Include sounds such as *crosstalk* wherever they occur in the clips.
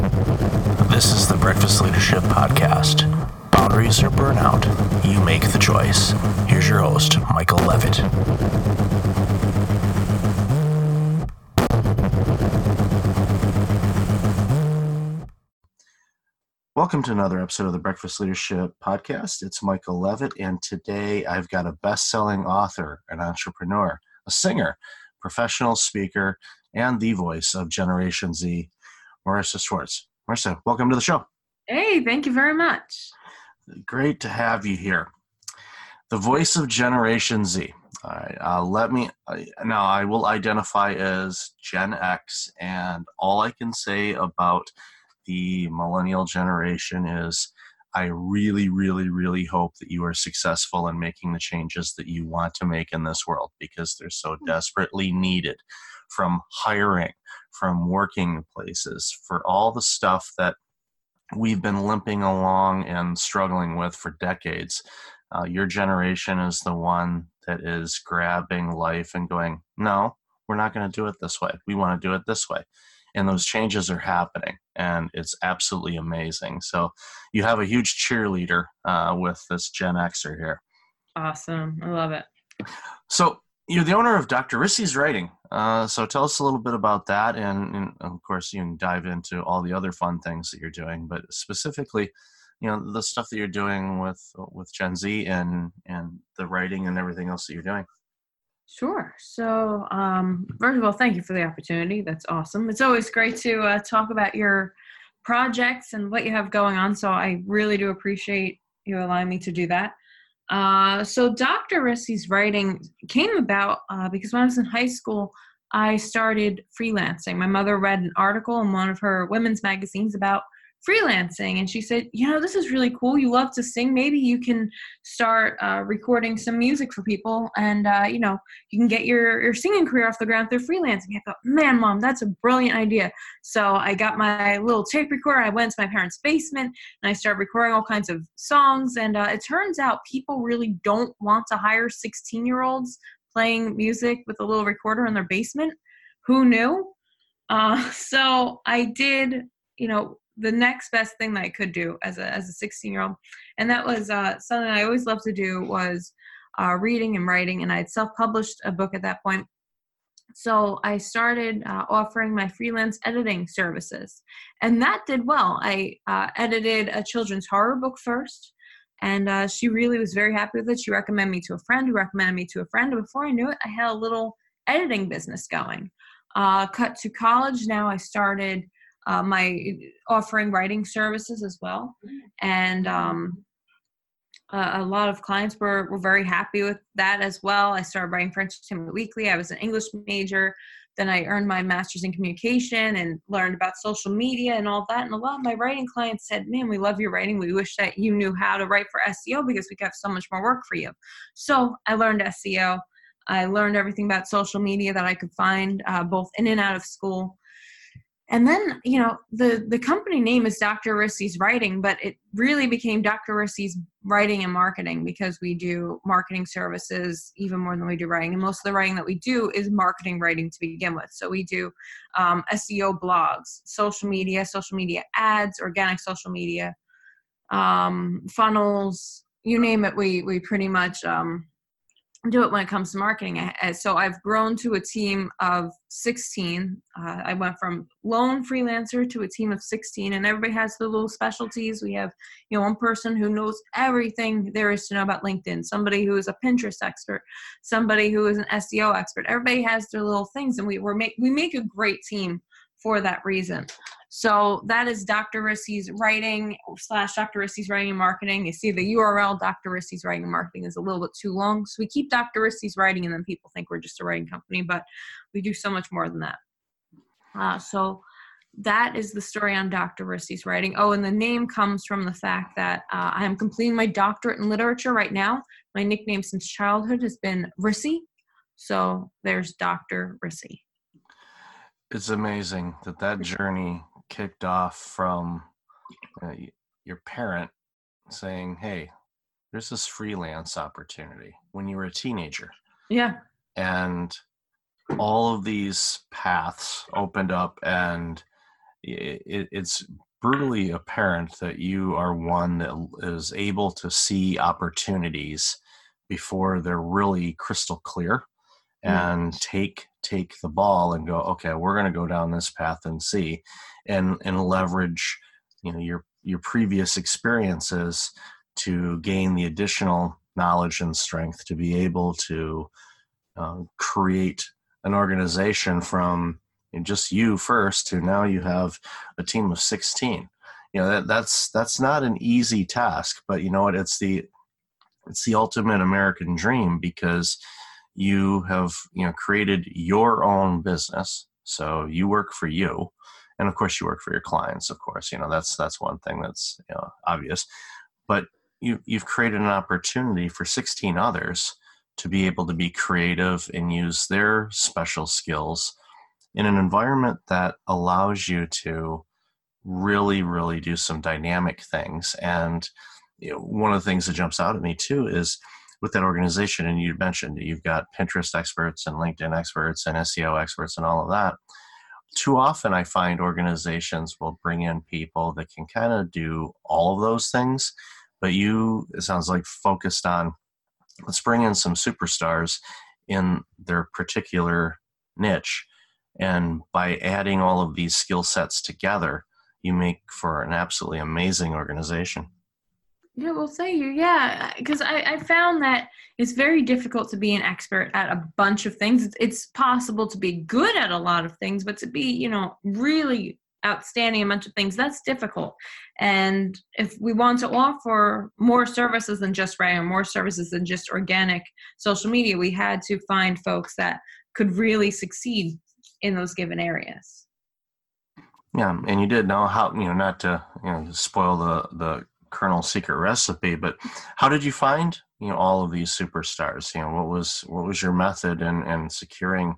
This is the Breakfast Leadership Podcast. Boundaries or burnout, you make the choice. Here's your host, Michael Levitt. Welcome to another episode of the Breakfast Leadership Podcast. It's Michael Levitt, and today I've got a best selling author, an entrepreneur, a singer, professional speaker, and the voice of Generation Z, Morissa Schwartz. Morissa, welcome to the show. Hey, thank you very much. Great to have you here. The voice of Generation Z. All right, uh, let me uh, now. I will identify as Gen X, and all I can say about the millennial generation is I really, really, really hope that you are successful in making the changes that you want to make in this world because they're so hmm. desperately needed from hiring, from working places, for all the stuff that we've been limping along and struggling with for decades. Uh, your generation is the one that is grabbing life and going, no, we're not going to do it this way. We want to do it this way. And those changes are happening and it's absolutely amazing. So you have a huge cheerleader uh, with this gen xer here. Awesome. I love it. So you're the owner of dr rissy's writing uh, so tell us a little bit about that and, and, of course you can dive into all the other fun things that you're doing but specifically you know the stuff that you're doing with with gen z and and the writing and everything else that you're doing Sure. So, um, first of all, thank you for the opportunity. That's awesome. It's always great to uh, talk about your projects and what you have going on. So, I really do appreciate you allowing me to do that. Uh, so, Dr. Rissy's writing came about uh, because when I was in high school, I started freelancing. My mother read an article in one of her women's magazines about freelancing. And she said you know this is really cool. You love to sing. Maybe you can start uh, recording some music for people and uh, you know you can get your, your singing career off the ground through freelancing. I thought man mom that's a brilliant idea. So i got my little tape recorder. I went to my parents basement and i started recording all kinds of songs. And uh, it turns out people really don't want to hire 16 year olds playing music with a little recorder in their basement. Who knew? Uh, *laughs* so i did you know the next best thing that I could do as a as a 16 year old, and that was uh, something I always loved to do was uh, reading and writing, and I had self published a book at that point. So I started uh, offering my freelance editing services, and that did well. I uh, edited a children's horror book first, and uh, she really was very happy with it. She recommended me to a friend, who recommended me to a friend, and before I knew it, I had a little editing business going. Uh, cut to college. Now I started uh, my offering writing services as well. And um, a lot of clients were, were very happy with that as well. I started writing for entertainment weekly. I was an english major. Then i earned my master's in communication and learned about social media and all that. And a lot of my writing clients said man we love your writing. We wish that you knew how to write for seo because we have so much more work for you. So i learned seo i learned everything about social media that i could find uh, both in and out of school and then you know the the company name is dr rissy's writing but it really became dr rissy's writing and marketing because we do marketing services even more than we do writing. And most of the writing that we do is marketing writing to begin with. So we do um, seo blogs social media social media ads organic social media um, funnels you name it we we pretty much um, do it when it comes to marketing. So I've grown to a team of 16. Uh, I went from lone freelancer to a team of 16, and everybody has their little specialties. We have, you know, one person who knows everything there is to know about LinkedIn, somebody who is a Pinterest expert, somebody who is an SEO expert. Everybody has their little things, and we we make we make a great team for that reason. So that is Dr. Rissy's writing slash Dr. Rissy's writing and marketing. You see the URL Dr. Rissy's writing and marketing is a little bit too long. So we keep Dr. Rissy's writing and then people think we're just a writing company, but we do so much more than that. Uh, so that is the story on Dr. Rissy's writing. Oh, and the name comes from the fact that uh, I am completing my doctorate in literature right now. My nickname since childhood has been Rissy. So there's Dr. Rissy. It's amazing that that journey kicked off from uh, your parent saying, "Hey, there's this freelance opportunity." When you were a teenager, yeah, and all of these paths opened up, and it, it's brutally apparent that you are one that is able to see opportunities before they're really crystal clear and mm. take take the ball and go okay we're going to go down this path and see and and leverage you know your your previous experiences to gain the additional knowledge and strength to be able to uh, create an organization from just you first to now you have a team of 16 you know that, that's that's not an easy task but you know what? It's the it's the ultimate american dream because you have you know created your own business so you work for you and of course you work for your clients of course you know that's that's one thing that's you know obvious but you you've created an opportunity for 16 others to be able to be creative and use their special skills in an environment that allows you to really, really do some dynamic things. And you know, one of the things that jumps out at me too is with that organization, and you mentioned that you've got Pinterest experts and LinkedIn experts and SEO experts and all of that. Too often, I find organizations will bring in people that can kind of do all of those things, but you, it sounds like, focused on let's bring in some superstars in their particular niche and by adding all of these skill sets together, you make for an absolutely amazing organization. Yeah, well, thank you. Yeah, because I, I found that it's very difficult to be an expert at a bunch of things. It's, it's possible to be good at a lot of things, but to be, you know, really outstanding a bunch of things that's difficult and if we want to offer more services than just writing more services than just organic social media we had to find folks that could really succeed in those given areas. Yeah, and you did know how you know not to you know spoil the the Colonel's secret recipe, but how did you find you know all of these superstars? You know what was what was your method in in securing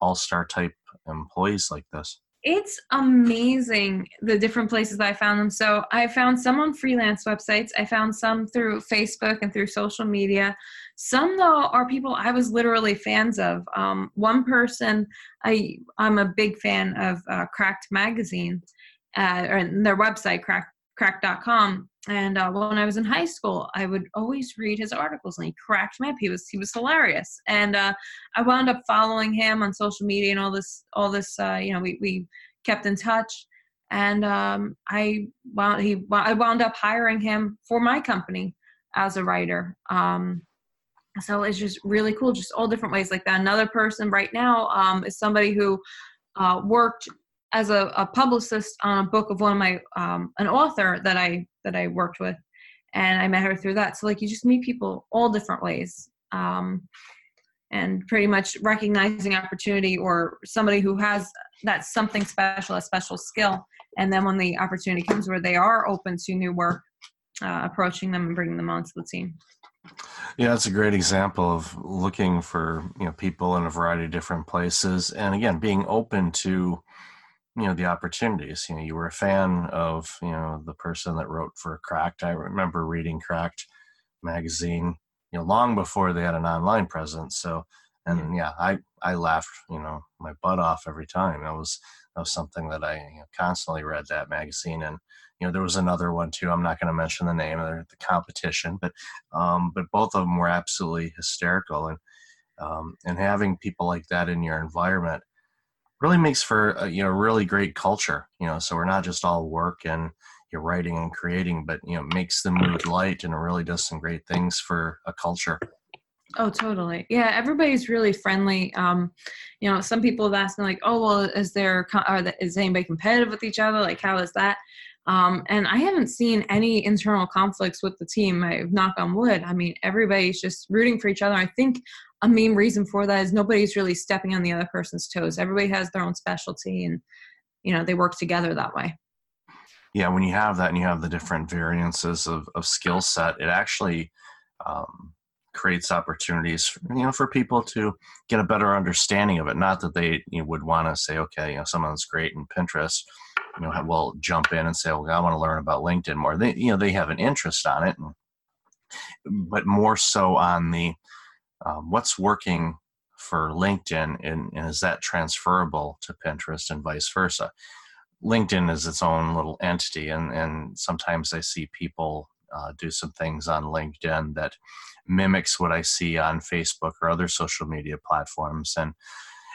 all star type employees like this? It's amazing the different places I found them. So I found some on freelance websites. I found some through Facebook and through social media. Some though are people I was literally fans of. Um, one person I I'm a big fan of uh, Cracked magazine, uh, or their website Cracked cracked.com and uh, when i was in high school i would always read his articles and he cracked me up. He was he was hilarious. And uh, i wound up following him on social media and all this all this uh, you know we, we kept in touch. And um, i wound he i wound up hiring him for my company as a writer. Um, so it's just really cool just all different ways like that. Another person right now um, is somebody who uh, worked as a, a, publicist on a book of one of my um, an author that i that i worked with and i met her through that. So like you just meet people all different ways um, and pretty much recognizing opportunity or somebody who has that something special a special skill and then when the opportunity comes where they are open to new work uh, approaching them and bringing them onto the team. Yeah, it's a great example of looking for you know people in a variety of different places, and again, being open to you know the opportunities. You know, you were a fan of you know the person that wrote for Cracked. I remember reading Cracked magazine, you know, long before they had an online presence. So, and yeah, I I laughed you know my butt off every time. That was that was something that I you know, constantly read that magazine and you know there was another one too i'm not going to mention the name of the competition but um, but both of them were absolutely hysterical and um, and having people like that in your environment really makes for a, you know really great culture you know so we're not just all work and you're writing and creating but you know makes the mood light and it really does some great things for a culture Oh, totally. Yeah, everybody's really friendly. Um, you know, some people have asked me like, "Oh, well, is there the, is anybody competitive with each other? Like, how is that?" Um, and I haven't seen any internal conflicts with the team. I knock on wood. I mean, everybody's just rooting for each other. I think a main reason for that is nobody's really stepping on the other person's toes. Everybody has their own specialty, and you know they work together that way. Yeah, when you have that and you have the different variances of, of skill set, it actually um, creates opportunities, you know, for people to get a better understanding of it. Not that they you know, would want to say, okay, you know, someone's great in Pinterest you know will jump in and say, "Well, I want to learn about LinkedIn more." They you know they have an interest on it, and, but more so on the um, what's working for LinkedIn and, and, is that transferable to Pinterest and vice versa. LinkedIn is its own little entity, and and sometimes I see people uh, do some things on LinkedIn that mimics what I see on Facebook or other social media platforms, and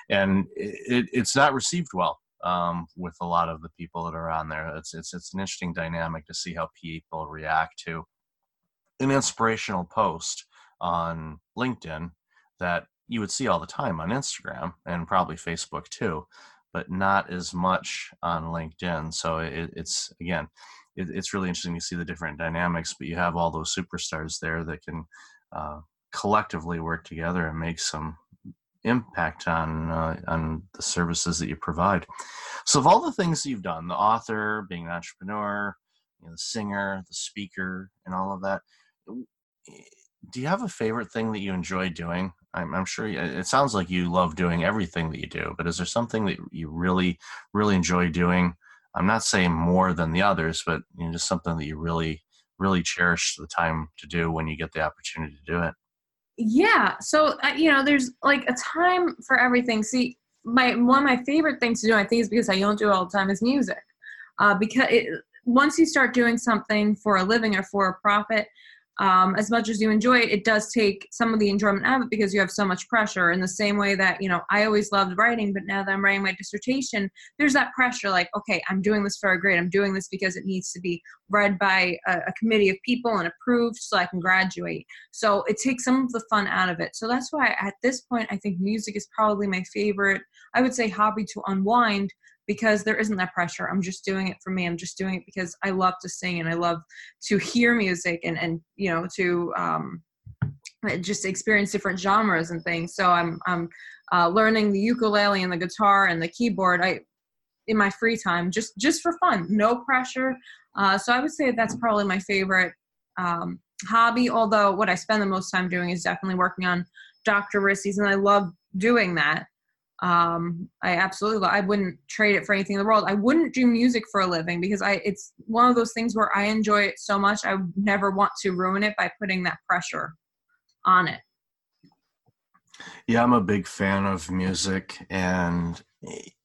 and it, it's not received well um, with a lot of the people that are on there. It's it's it's an interesting dynamic to see how people react to an inspirational post on LinkedIn that you would see all the time on Instagram and probably Facebook too, but not as much on LinkedIn. So it, it's again, it, it's really interesting to see the different dynamics. But you have all those superstars there that can uh, collectively work together and make some impact on uh, on the services that you provide. So, of all the things you've done, the author, being an entrepreneur, you know, the singer, the speaker, and all of that, do you have a favorite thing that you enjoy doing? I'm, I'm sure it sounds like you love doing everything that you do, but is there something that you really, really enjoy doing? I'm not saying more than the others, but you know, just something that you really, really cherish the time to do when you get the opportunity to do it. Yeah. So, uh, you know, there's like a time for everything. See, my one of my favorite things to do, I think, is because I don't do it all the time, is music. Uh, because it, once you start doing something for a living or for a profit, um, as much as you enjoy it, it does take some of the enjoyment out of it because you have so much pressure. In the same way that, you know, I always loved writing, but now that I'm writing my dissertation, there's that pressure like, okay, I'm doing this for a grade. I'm doing this because it needs to be read by a, a committee of people and approved so I can graduate. So it takes some of the fun out of it. So that's why at this point, I think music is probably my favorite, I would say, hobby to unwind because there isn't that pressure. I'm just doing it for me. I'm just doing it because I love to sing and I love to hear music and and you know to um, just experience different genres and things. So I'm I'm uh, learning the ukulele and the guitar and the keyboard. I in my free time just just for fun, no pressure. Uh, so I would say that's probably my favorite um, hobby. Although what I spend the most time doing is definitely working on Dr. Rissy's, and I love doing that um i absolutely i wouldn't trade it for anything in the world. I wouldn't do music for a living because i it's one of those things where i enjoy it so much i never want to ruin it by putting that pressure on it. Yeah i'm a big fan of music and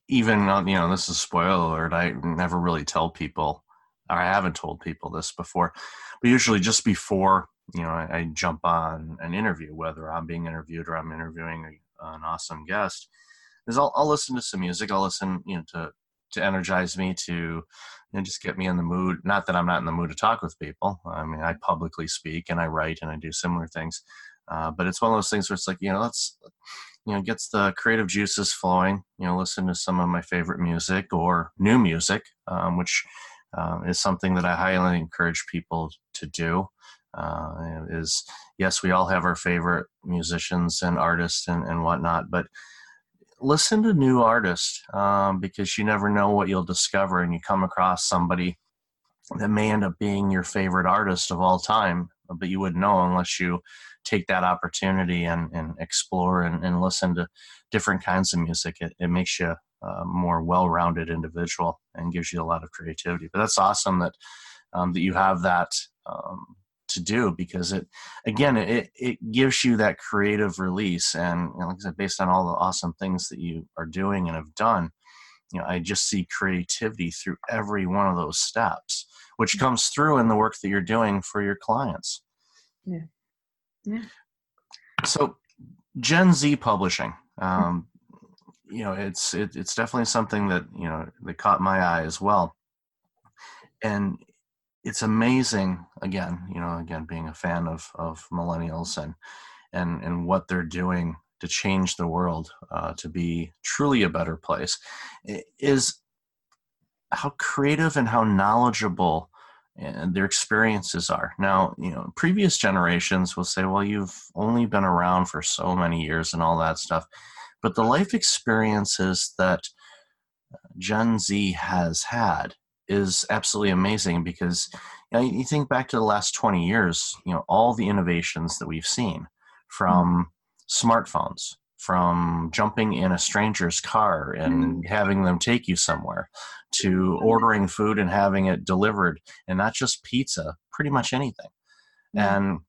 even you know this is spoiler alert i never really tell people or i haven't told people this before but usually just before you know i, I jump on an interview whether i'm being interviewed or i'm interviewing an awesome guest is I'll, I'll listen to some music. I'll listen, you know, to to energize me to you know, just get me in the mood. Not that I'm not in the mood to talk with people. I mean, I publicly speak and I write and I do similar things. Uh, but it's one of those things where it's like, you know, let's, you know, gets the creative juices flowing. You know, listen to some of my favorite music or new music, um, which uh, is something that I highly encourage people to do. Uh, is yes, we all have our favorite musicians and artists and, and whatnot, but listen to new artists um, because you never know what you'll discover and you come across somebody that may end up being your favorite artist of all time but you wouldn't know unless you take that opportunity and, and explore and, and listen to different kinds of music. It, it makes you a more well-rounded individual and gives you a lot of creativity. But that's awesome that um, that you have that um, to do because it again it it gives you that creative release. And you know, like I said based on all the awesome things that you are doing and have done you know I just see creativity through every one of those steps which mm-hmm. comes through in the work that you're doing for your clients. Yeah. Yeah. So Gen Z publishing um you know it's it, it's definitely something that you know that caught my eye as well. And it's amazing again you know again being a fan of of millennials and and and what they're doing to change the world uh, to be truly a better place is how creative and how knowledgeable and their experiences are. Now you know previous generations will say well you've only been around for so many years and all that stuff. But the life experiences that gen z has had is absolutely amazing because you, know, you think back to the last 20 years, you know, all the innovations that we've seen from mm-hmm. smartphones, from jumping in a stranger's car and mm-hmm. having them take you somewhere, to mm-hmm. ordering food and having it delivered, and not just pizza, pretty much anything. Mm-hmm. And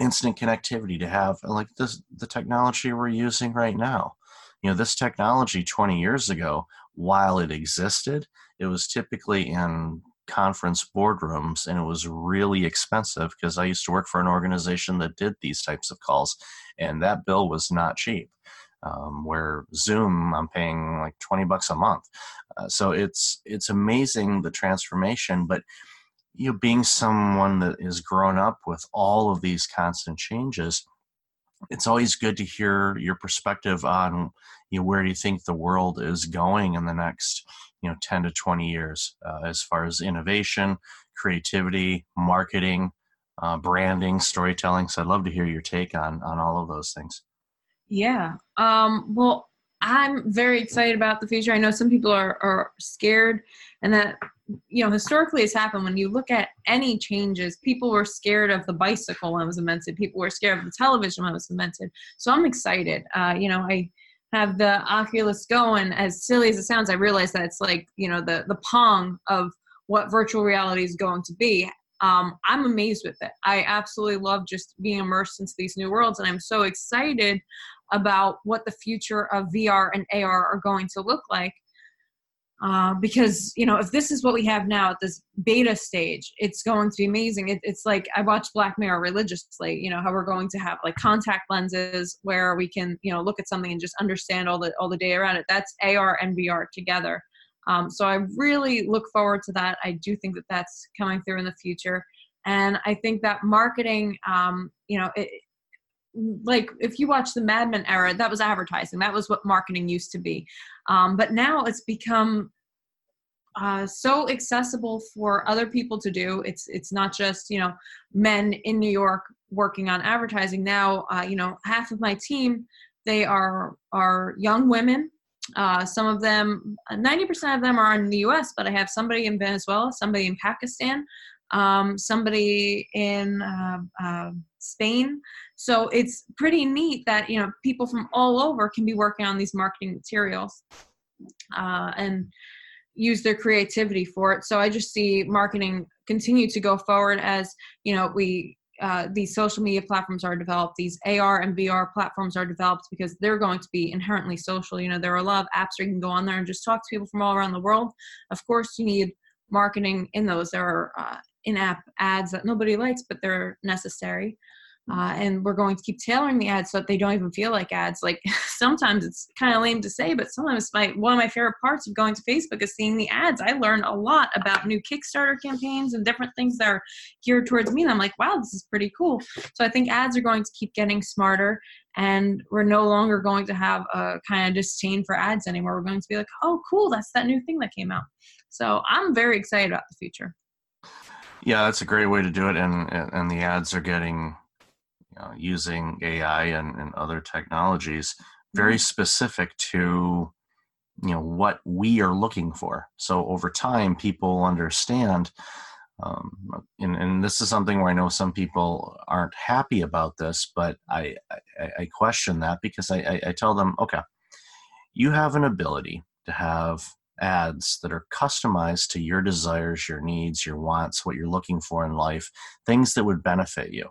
instant connectivity to have like this the technology we're using right now. You know, this technology 20 years ago, while it existed, it was typically in conference boardrooms and it was really expensive because I used to work for an organization that did these types of calls and that bill was not cheap. Um, where Zoom, I'm paying like 20 bucks a month. Uh, so it's it's amazing the transformation, but you know, being someone that is grown up with all of these constant changes, it's always good to hear your perspective on you know where do you think the world is going in the next you know 10 to 20 years uh, as far as innovation creativity marketing uh, branding storytelling. So i'd love to hear your take on on all of those things. Yeah um, well i'm very excited about the future. I know some people are, are scared and that you know historically has happened. When you look at any changes people were scared of the bicycle when it was invented. People were scared of the television when it was invented. So i'm excited. Uh, you know i have the oculus go and as silly as it sounds i realize that it's like you know the the pong of what virtual reality is going to be. Um, i'm amazed with it. I absolutely love just being immersed into these new worlds and i'm so excited about what the future of vr and ar are going to look like uh, because you know if this is what we have now at this beta stage it's going to be amazing. It, it's like i watch black mirror religiously you know how we're going to have like contact lenses where we can you know look at something and just understand all the all the data around it. That's ar and vr together. Um, so i really look forward to that. I do think that that's coming through in the future. And i think that marketing um, you know it, like if you watch the Mad Men era, that was advertising. That was what marketing used to be. Um, but now it's become uh, so accessible for other people to do. It's it's not just you know men in New York working on advertising. Now uh, you know half of my team they are are young women. Uh, some of them, 90% of them are in the U.S., but I have somebody in Venezuela, somebody in Pakistan, um, somebody in uh, uh, Spain. So it's pretty neat that you know people from all over can be working on these marketing materials uh, and use their creativity for it. So I just see marketing continue to go forward as you know we uh, these social media platforms are developed, these AR and VR platforms are developed because they're going to be inherently social. You know, there are a lot of apps where you can go on there and just talk to people from all around the world. Of course, you need marketing in those. There are uh, in-app ads that nobody likes, but they're necessary. Uh, and we're going to keep tailoring the ads so that they don't even feel like ads. Like *laughs* sometimes it's kind of lame to say, but sometimes my one of my favorite parts of going to Facebook is seeing the ads. I learn a lot about new Kickstarter campaigns and different things that are geared towards me. And I'm like, wow, this is pretty cool. So I think ads are going to keep getting smarter, and we're no longer going to have a kind of disdain for ads anymore. We're going to be like, oh, cool, that's that new thing that came out. So I'm very excited about the future. Yeah, that's a great way to do it, and and the ads are getting you know, using AI and, and other technologies very mm-hmm. specific to you know what we are looking for. So over time, people understand. Um, and, and this is something where I know some people aren't happy about this, but I, I, I question that because I, I, I tell them, okay, you have an ability to have ads that are customized to your desires, your needs, your wants, what you're looking for in life, things that would benefit you.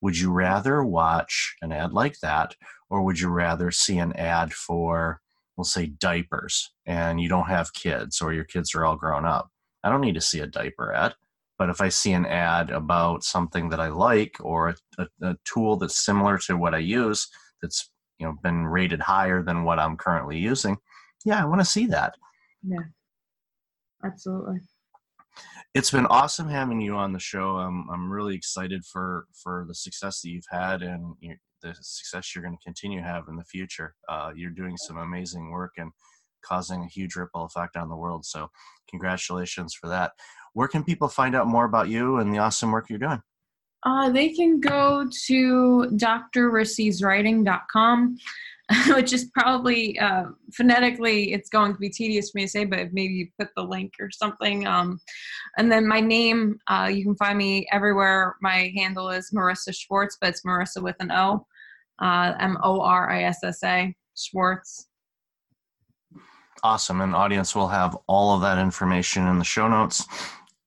Would you rather watch an ad like that, or would you rather see an ad for, we'll say, diapers, and you don't have kids, or your kids are all grown up? I don't need to see a diaper ad. But if I see an ad about something that I like, or a, a, a tool that's similar to what I use, that's you know been rated higher than what I'm currently using, yeah, I want to see that. Yeah, absolutely. It's been awesome having you on the show. I'm I'm really excited for for the success that you've had and the success you're going to continue to have in the future. Uh, you're doing some amazing work and causing a huge ripple effect on the world. So, congratulations for that. Where can people find out more about you and the awesome work you're doing? Uh, they can go to drrissyswriting.com. *laughs* which is probably uh, phonetically it's going to be tedious for me to say, but maybe you put the link or something. Um, and then my name, uh, you can find me everywhere. My handle is Morissa Schwartz, but it's Morissa with an O, uh, M O R I S S A Schwartz. Awesome. And audience will have all of that information in the show notes.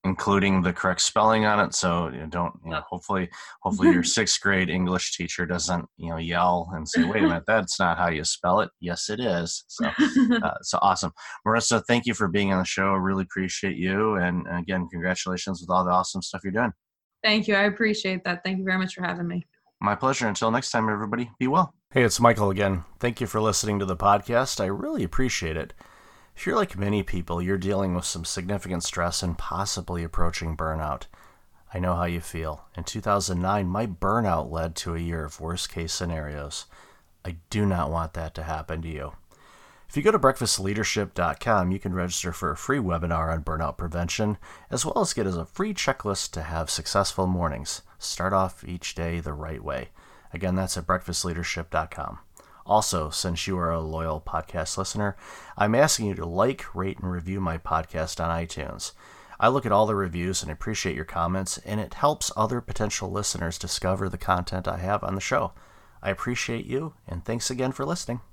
Including the correct spelling on it. So you know, don't you know. Hopefully, hopefully your *laughs* sixth grade English teacher doesn't you know yell and say, "Wait a minute, *laughs* that's not how you spell it." Yes, it is. So, *laughs* uh, so awesome, Morissa. Thank you for being on the show. I really appreciate you, and again, congratulations with all the awesome stuff you're doing. Thank you. I appreciate that. Thank you very much for having me. My pleasure. Until next time, everybody, be well. Hey, it's Michael again. Thank you for listening to the podcast. I really appreciate it. If you're like many people, you're dealing with some significant stress and possibly approaching burnout. I know how you feel. In 2009, my burnout led to a year of worst case scenarios. I do not want that to happen to you. If you go to breakfastleadership.com, you can register for a free webinar on burnout prevention, as well as get as a free checklist to have successful mornings. Start off each day the right way. Again, that's at breakfastleadership.com. Also, since you are a loyal podcast listener, I'm asking you to like, rate, and review my podcast on iTunes. I look at all the reviews and appreciate your comments, and it helps other potential listeners discover the content I have on the show. I appreciate you, and thanks again for listening.